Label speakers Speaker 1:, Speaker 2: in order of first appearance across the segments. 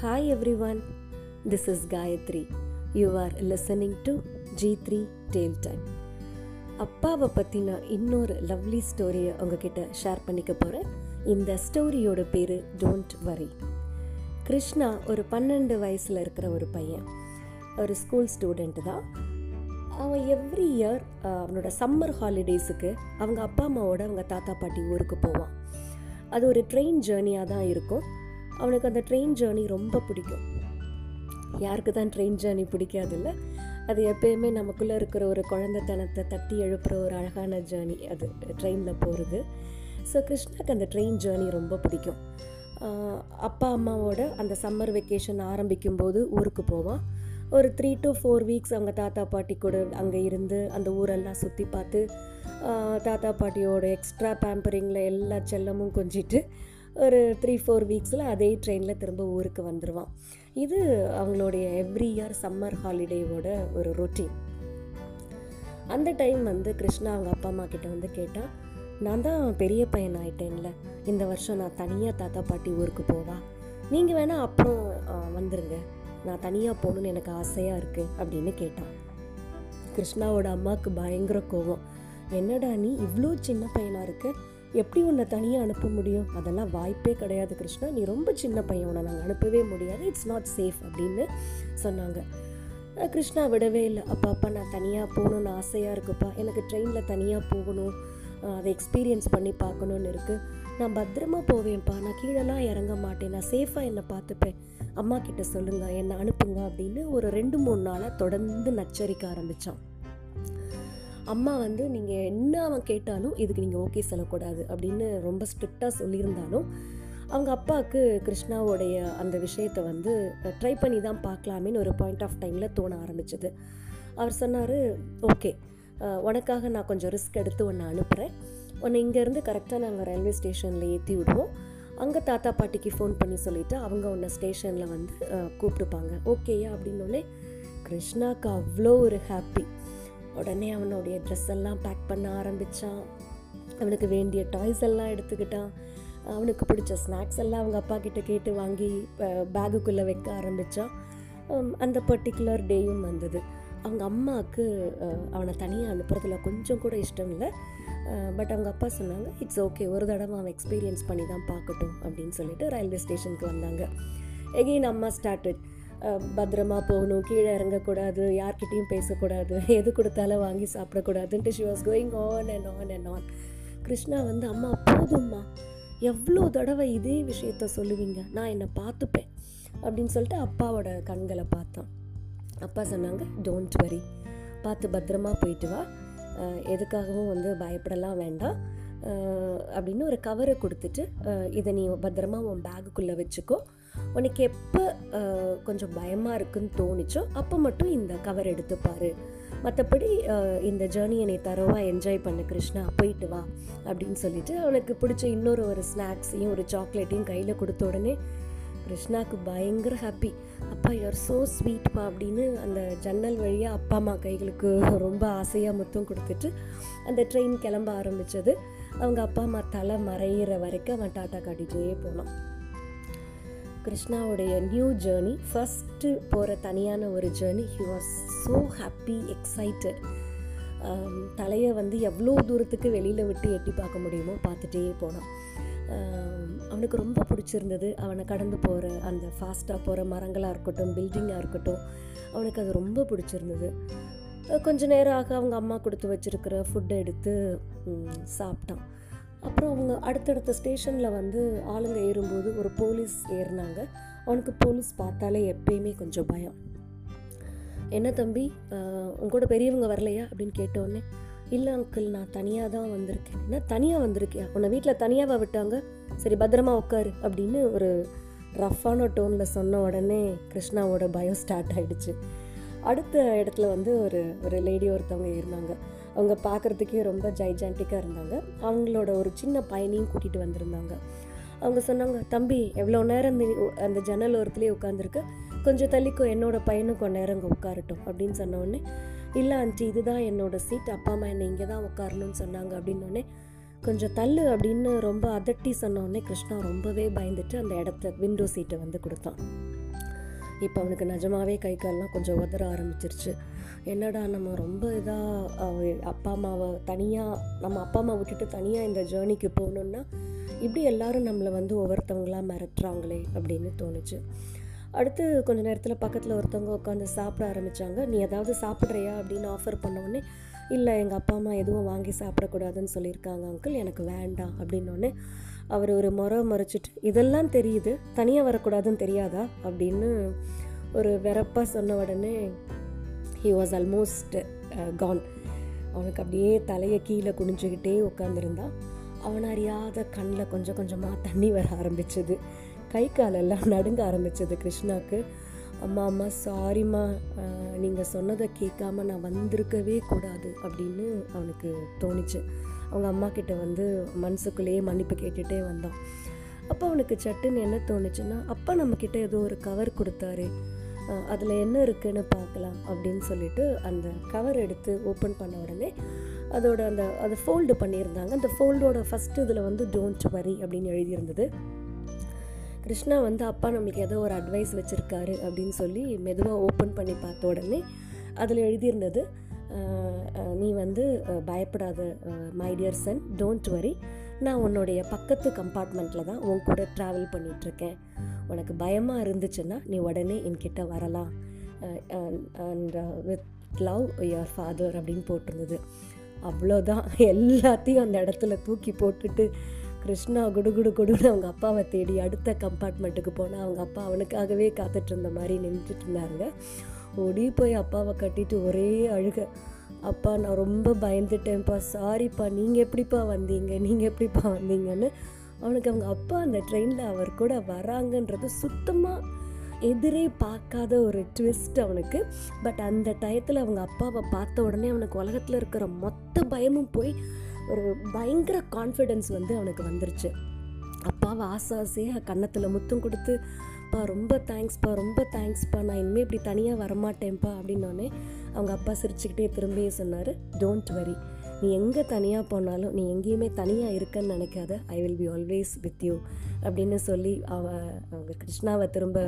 Speaker 1: Hi everyone, this is Gayatri. You are listening to G3 Tale Time. அப்பாவை பற்றின இன்னொரு lovely ஸ்டோரியை உங்ககிட்ட ஷேர் பண்ணிக்க போகிறேன் இந்த ஸ்டோரியோட பேர் டோன்ட் வரி கிருஷ்ணா ஒரு பன்னெண்டு வயசில் இருக்கிற ஒரு பையன். ஒரு ஸ்கூல் ஸ்டூடெண்ட் தான். அவன் எவ்ரி இயர் அவனோட சம்மர் ஹாலிடேஸுக்கு அவங்க அப்பா அம்மாவோட அவங்க தாத்தா பாட்டி ஊருக்கு போவான். அது ஒரு ட்ரெயின் ஜேர்னியாக தான் இருக்கும். அவனுக்கு அந்த ட்ரெயின் ஜேர்னி ரொம்ப பிடிக்கும். யாருக்கு தான் ட்ரெயின் ஜேர்னி பிடிக்காதில்ல? அது எப்பயுமே நமக்குள்ளே இருக்கிற ஒரு குழந்தைத்தனத்தை தட்டி எழுப்புகிற ஒரு அழகான ஜேர்னி அது ட்ரெயினில் போகிறது ஸோ கிருஷ்ணாக்கு அந்த ட்ரெயின் ஜேர்னி ரொம்ப பிடிக்கும். அப்பா அம்மாவோட அந்த சம்மர் வெக்கேஷன் ஆரம்பிக்கும் போது ஊருக்கு போவான். ஒரு த்ரீ டு ஃபோர் வீக்ஸ் அவங்க தாத்தா பாட்டி கூட அங்கே இருந்து அந்த ஊரெல்லாம் சுற்றி பார்த்து தாத்தா பாட்டியோட எக்ஸ்ட்ரா பேம்பரிங்கில் எல்லா செல்லமும் கொஞ்சிட்டு ஒரு த்ரீ ஃபோர் வீக்ஸில் அதே ட்ரெயினில் திரும்ப ஊருக்கு வந்துடுவான் இது அவங்களுடைய எவ்ரி இயர் சம்மர் ஹாலிடேவோட ஒரு ரொட்டீன் அந்த டைம் வந்து கிருஷ்ணா அவங்க அப்பா அம்மா கிட்ட வந்து கேட்டால் நான் தான் பெரிய பையன் ஆயிட்டேன்ல. இந்த வருஷம் நான் தனியாக தாத்தா பாட்டி ஊருக்கு போவா? நீங்கள் வேணால் அப்புறம் வந்துருங்க. நான் தனியாக போகணுன்னு எனக்கு ஆசையாக இருக்குது அப்படின்னு கேட்டான். கிருஷ்ணாவோட அம்மாவுக்கு பயங்கர கோவம். என்னடா நீ இவ்வளோ சின்ன பையனாக இருக்க? எப்படி உன்னை தனியாக அனுப்ப முடியும்? அதெல்லாம் வாய்ப்பே கிடையாது கிருஷ்ணா. நீ ரொம்ப சின்ன பையன் உன்னை நாங்கள் அனுப்பவே முடியாது. இட்ஸ் நாட் சேஃப் அப்படின்னு சொன்னாங்க. கிருஷ்ணா விடவே இல்லை. அப்பா அப்பா நான் தனியாக போகணுன்னு ஆசையாக இருக்குப்பா. எனக்கு ட்ரெயினில் தனியாக போகணும். அதை எக்ஸ்பீரியன்ஸ் பண்ணி பார்க்கணுன்னு இருக்குது நான் பத்திரமா போவேன்ப்பா. நான் கீழெல்லாம் இறங்க மாட்டேன். நான் சேஃபாக என்னை பார்த்துப்பேன். அம்மா கிட்ட சொல்லுங்க என்னை அனுப்புங்க அப்படின்னு ஒரு ரெண்டு மூணு நாளாக தொடர்ந்து நச்சரிக்க ஆரம்பித்தான் அம்மா வந்து நீங்கள் என்ன அவன் கேட்டாலும் இதுக்கு நீங்கள் ஓகே சொல்லக்கூடாது அப்படின்னு ரொம்ப ஸ்ட்ரிக்டாக சொல்லியிருந்தாலும் அவங்க அப்பாவுக்கு கிருஷ்ணாவோடைய அந்த விஷயத்தை வந்து ட்ரை பண்ணி தான் பார்க்கலாமேன்னு ஒரு பாயிண்ட் ஆஃப் டைமில் தோண ஆரம்பிச்சது. அவர் சொன்னார் ஓகே உனக்காக நான் கொஞ்சம் ரிஸ்க் எடுத்து ஒன்று அனுப்புகிறேன் உன்னை இங்கேருந்து கரெக்டாக நாங்கள் ரயில்வே ஸ்டேஷனில் ஏற்றி விடுவோம். அங்கே தாத்தா பாட்டிக்கு ஃபோன் பண்ணி சொல்லிவிட்டு அவங்க உன்னை ஸ்டேஷனில் வந்து கூப்பிட்டுப்பாங்க. ஓகேயா அப்படின்னோடனே கிருஷ்ணாக்கு அவ்வளோ ஒரு ஹாப்பி உடனே அவனுடைய ட்ரெஸ் எல்லாம் பேக் பண்ண ஆரம்பித்தான் அவனுக்கு வேண்டிய டாய்ஸ் எல்லாம் எடுத்துக்கிட்டான். அவனுக்கு பிடிச்ச ஸ்நாக்ஸ் எல்லாம் அவங்க அப்பா கிட்ட கேட்டு வாங்கி பேகுக்குள்ளே வைக்க ஆரம்பித்தான் அந்த பர்டிகுலர் டேயும் வந்தது. அவங்க அம்மாவுக்கு அவனை தனியாக அனுப்புறதுல கொஞ்சம் கூட இஷ்டம் இல்லை. பட் அவங்க அப்பா சொன்னாங்க இட்ஸ் ஓகே ஒரு தடவை அவன் எக்ஸ்பீரியன்ஸ் பண்ணி தான் பார்க்கட்டும் அப்படின்னு சொல்லிட்டு ரயில்வே ஸ்டேஷனுக்கு வந்தாங்க. எகெயின் அம்மா ஸ்டார்டட் பத்திரமா போகணும் கீழே இறங்கக்கூடாது யார்கிட்டயும் பேசக்கூடாது எது கொடுத்தாலும் வாங்கி சாப்பிடக்கூடாதுன்ட்டு she was going on and on and on Krishna வந்து அம்மா போதும்மா. எவ்வளோ தடவை இதே விஷயத்த சொல்லுவீங்க? நான் என்னை பார்த்துப்பேன். அப்படின்னு சொல்லிட்டு அப்பாவோட கண்களை பார்த்தான். அப்பா சொன்னாங்க டோன்ட் வரி பார்த்து பத்திரமா போயிட்டு வா. எதுக்காகவும் வந்து பயப்படலாம் வேண்டாம். அப்படின்னு ஒரு கவரை கொடுத்துட்டு இதை நீ பத்திரமா உன் பேகுக்குள்ளே வச்சுக்கோ. உனக்கு எப்போ கொஞ்சம் பயமாக இருக்குன்னு தோணுச்சோ அப்போ மட்டும் இந்த கவர் எடுத்து மற்றபடி இந்த ஜேர்னியை நீ தரவாக என்ஜாய் பண்ணு கிருஷ்ணா. போயிட்டு வா அப்படின்னு சொல்லிட்டு அவனுக்கு பிடிச்ச இன்னொரு ஒரு ஸ்நாக்ஸையும் ஒரு சாக்லேட்டையும் கையில் கொடுத்த உடனே கிருஷ்ணாக்கு பயங்கர ஹாப்பி அப்பா யூஆர் ஸோ ஸ்வீட்ப்பா அப்படின்னு அந்த ஜன்னல் வழியாக அப்பா அம்மா கைகளுக்கு ரொம்ப ஆசையாக முத்தம் கொடுத்துட்டு அந்த ட்ரெயின் கிளம்ப ஆரம்பித்தது அவங்க அப்பா அம்மா தலை மறையிற வரைக்கும் அவன் டாட்டா காட்டிகிட்டே போனான். கிருஷ்ணாவுடைய நியூ ஜேர்னி ஃபஸ்ட்டு போகிற தனியான ஒரு journey he was so happy excited தலையை வந்து எவ்வளோ தூரத்துக்கு வெளியில் விட்டு எட்டி பார்க்க முடியுமோ பார்த்துட்டே போனான். அவனுக்கு ரொம்ப பிடிச்சிருந்தது அவனை கடந்து போகிற அந்த ஃபாஸ்ட்டாக போகிற மரங்களாக இருக்கட்டும் பில்டிங்காக இருக்கட்டும். அவனுக்கு அது ரொம்ப பிடிச்சிருந்தது. கொஞ்சம் கொஞ்ச நேரம் ஆக அவங்க அம்மா கொடுத்து வச்சிருக்கிற ஃபுட்டை எடுத்து சாப்பிட்டான். அப்புறம் அவங்க அடுத்தடுத்த ஸ்டேஷனில் வந்து ஆளுங்க ஏறும்போது ஒரு போலீஸ் ஏறினாங்க. அவனுக்கு போலீஸ் பார்த்தாலே எப்பயுமே கொஞ்சம் பயம். என்ன தம்பி உங்களோட உன் கூட பெரியவங்க வரலையா? அப்படின்னு கேட்டோடனே இல்லை அங்கிள் நான் தனியாக தான் வந்திருக்கேன். என்ன தனியாக வந்திருக்கியா? உன்னை வீட்டில் தனியாவா விட்டாங்க? சரி பத்திரமா உட்காரு அப்படின்னு ஒரு ரஃப்பான டோனில் சொன்ன உடனே கிருஷ்ணாவோட பயம் ஸ்டார்ட் ஆகிடுச்சு அடுத்த இடத்துல வந்து ஒரு ஒரு லேடி ஒருத்தவங்க இருந்தாங்க அவங்க பார்க்குறதுக்கே ரொம்ப ஜைஜான்டிக்காக இருந்தாங்க. அவங்களோட ஒரு சின்ன பையனையும் கூட்டிகிட்டு வந்திருந்தாங்க. அவங்க சொன்னாங்க தம்பி எவ்வளோ நேரம் அந்த ஜன்னல் ஓரத்துலேயே உட்காந்துருக்க கொஞ்சம் தள்ளிக்கும் என்னோடய பையனும் கொஞ்ச நேரம் அங்கே உட்காரட்டும் அப்படின்னு சொன்னோடனே இல்லை ஆண்டி இதுதான் என்னோட சீட் அப்பா அம்மா என்னை இங்கே தான் உட்காரணும்னு சொன்னாங்க அப்படின்னோடனே கொஞ்சம் தள்ளு அப்படின்னு ரொம்ப அதட்டி சொன்னோடனே கிருஷ்ணா ரொம்பவே பயந்துட்டு அந்த இடத்த விண்டோ சீட்டை வந்து கொடுத்தான். இப்போ அவனுக்கு நிஜமாவே கை கால்லாம் கொஞ்சம் உதற ஆரம்பிச்சிருச்சு. என்னடா நம்ம ரொம்ப இதாக அப்பா அம்மாவை தனியாக நம்ம அப்பா அம்மா விட்டுட்டு தனியாக இந்த ஜேர்னிக்கு போகணுன்னா இப்படி எல்லாரும் நம்மளை வந்து ஒவ்வொருத்தவங்களா மிரட்டுறாங்களே அப்படின்னு தோணுச்சு. அடுத்து கொஞ்ச நேரத்தில் பக்கத்தில் ஒருத்தவங்க உட்காந்து சாப்பிட ஆரம்பித்தாங்க நீ ஏதாவது சாப்பிட்றியா? அப்படின்னு ஆஃபர் பண்ணோடனே இல்லை எங்கள் அப்பா அம்மா எதுவும் வாங்கி சாப்பிடக்கூடாதுன்னு சொல்லியிருக்காங்க அங்கிள் எனக்கு வேண்டாம். அப்படின்னோடனே அவர் ஒரு முறை மறைச்சிட்டு இதெல்லாம் தெரியுது தனியாக வரக்கூடாதுன்னு தெரியாதா? அப்படின்னு ஒரு வெறப்பாக சொன்ன உடனே ஹி வாஸ் ஆல்மோஸ்ட் கான் அவனுக்கு அப்படியே தலையை கீழே குனிஞ்சுக்கிட்டே உட்காந்துருந்தான் அவன் அறியாத கண்ணில் கொஞ்சம் கொஞ்சமாக தண்ணி வர ஆரம்பிச்சது. கை காலெல்லாம் நடுங்க ஆரம்பிச்சது கிருஷ்ணாவுக்கு அம்மா அம்மா சாரிம்மா நீங்கள் சொன்னதை கேட்காம நான் வந்திருக்கவே கூடாது அப்படின்னு அவனுக்கு தோணுச்சு. அவங்க அம்மா கிட்ட வந்து மனசுக்குள்ளேயே மன்னிப்பு கேட்டுகிட்டே வந்தான். அப்போ அவனுக்கு சட்டுன்னு என்ன தோணுச்சுன்னா அப்பா நம்மக்கிட்ட ஏதோ ஒரு கவர் கொடுத்தாரு. அதில் என்ன இருக்குன்னு பார்க்கலாம் அப்படின்னு சொல்லிட்டு அந்த கவர் எடுத்து ஓப்பன் பண்ண உடனே அதோட அந்த அதை ஃபோல்டு பண்ணியிருந்தாங்க. அந்த ஃபோல்டோட ஃபஸ்ட்டு இதில் வந்து டோன்ட் வரி அப்படின்னு எழுதியிருந்தது. கிருஷ்ணா வந்து அப்பா நம்மளுக்கு ஏதோ ஒரு அட்வைஸ் வச்சுருக்காரு அப்படின்னு சொல்லி மெதுவாக ஓப்பன் பண்ணி பார்த்த உடனே அதில் எழுதியிருந்தது நீ வந்து பயப்படாத my dear son don't worry நான் உன்னுடைய பக்கத்து கம்பார்ட்மெண்ட்டில் தான் உன் கூட ட்ராவல் பண்ணிகிட்ருக்கேன் உனக்கு பயமாக இருந்துச்சுன்னா நீ உடனே என்கிட்ட வரலாம். And with love your father அப்படின்னு போட்டிருந்தது. அவ்வளோதான் எல்லாத்தையும் அந்த இடத்துல தூக்கி போட்டுட்டு கிருஷ்ணா குடு குடு குடுன்னு அவங்க அப்பாவை தேடி அடுத்த கம்பார்ட்மெண்ட்டுக்கு போனால் அவங்க அப்பா அவனுக்காகவே காத்துட்ருந்த மாதிரி நின்றுட்டு இருந்தாங்க ஓடி போய் அப்பாவை கட்டிட்டு ஒரே அழுக. அப்பா நான் ரொம்ப பயந்துட்டேன்ப்பா. சாரிப்பா நீங்கள் எப்படிப்பா வந்தீங்க? நீங்கள் எப்படிப்பா வந்தீங்கன்னு? அவனுக்கு அவங்க அப்பா அந்த ட்ரெயினில் அவர் கூட வராங்கன்றது சுத்தமாக எதிரே பார்க்காத ஒரு ட்விஸ்ட் அவனுக்கு. பட் அந்த டயத்தில் அவங்க அப்பாவை பார்த்த உடனே அவனுக்கு உலகத்தில் இருக்கிற மொத்த பயமும் போய் ஒரு பயங்கர கான்ஃபிடென்ஸ் வந்து அவனுக்கு வந்துருச்சு. அப்பாவை ஆசை ஆசையாக கன்னத்தில் முத்தம் கொடுத்து அப்பா ரொம்ப தேங்க்ஸ்ப்பா ரொம்ப தேங்க்ஸ்ப்பா நான் இனிமேல் இப்படி தனியாக வரமாட்டேன்ப்பா அப்படின்னோடனே அவங்க அப்பா சிரிச்சுக்கிட்டே திரும்பியே சொன்னார் டோன்ட் வரி நீ எங்கே தனியாக போனாலும் நீ எங்கேயுமே தனியாக இருக்கன்னு நினைக்காத. I will be always with you அப்படின்னு சொல்லி அவ அவங்க கிருஷ்ணாவை திரும்ப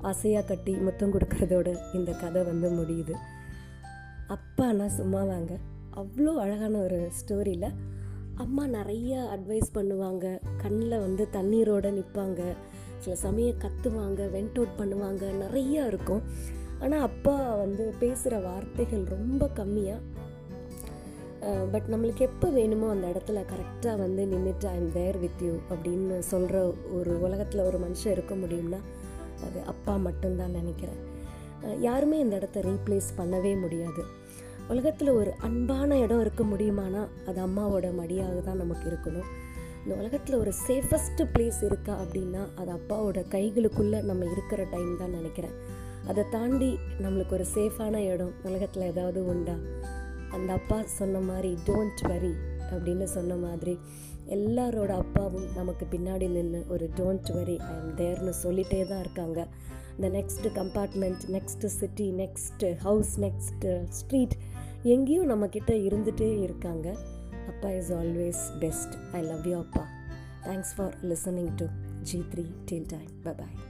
Speaker 1: ஆசையாக கட்டி முத்தம் கொடுக்கறதோட இந்த கதை வந்து முடியுது. அப்பானா சும்மா வாங்க அவ்வளோ அழகான ஒரு ஸ்டோரியில் அம்மா நிறைய அட்வைஸ் பண்ணுவாங்க. கண்ணில் வந்து தண்ணீரோடு நிற்பாங்க சில சமயம் கத்துவாங்க வென்ட் அவுட் பண்ணுவாங்க நிறையா இருக்கும். ஆனால் அப்பா வந்து பேசுகிற வார்த்தைகள் ரொம்ப கம்மியாக பட் நம்மளுக்கு எப்போ வேணுமோ அந்த இடத்துல கரெக்டாக வந்து நின்றுட்டு I am there with you அப்படின்னு சொல்கிற ஒரு உலகத்தில் ஒரு மனுஷன் இருக்க முடியும்னா அது அப்பா மட்டும்தான் நினைக்கிறேன். யாருமே இந்த இடத்த ரீப்ளேஸ் பண்ணவே முடியாது. உலகத்தில் ஒரு அன்பான இடம் இருக்க முடியுமானா அது அம்மாவோட மடியாக தான் நமக்கு இருக்கணும். இந்த உலகத்தில் ஒரு சேஃபஸ்ட்டு பிளேஸ் இருக்கா அப்படின்னா அது அப்பாவோட கைகளுக்குள்ளே நம்ம இருக்கிற டைம் தான் நினைக்கிறேன். அதை தாண்டி நம்மளுக்கு ஒரு சேஃபான இடம் உலகத்தில் ஏதாவது உண்டா? அந்த அப்பா சொன்ன மாதிரி டோன்ட் வரி அப்படின்னு சொன்ன மாதிரி எல்லாரோட அப்பாவும் நமக்கு பின்னாடி நின்று ஒரு டோன்ட் வரி ஐ எம் தேர்னு சொல்லிகிட்டே தான் இருக்காங்க. இந்த next compartment next city next house next street எங்கேயும் நம்மக்கிட்ட இருந்துகிட்டே இருக்காங்க. Appa is always best. I love you, Appa. Thanks for listening to G3. Till time. Bye bye.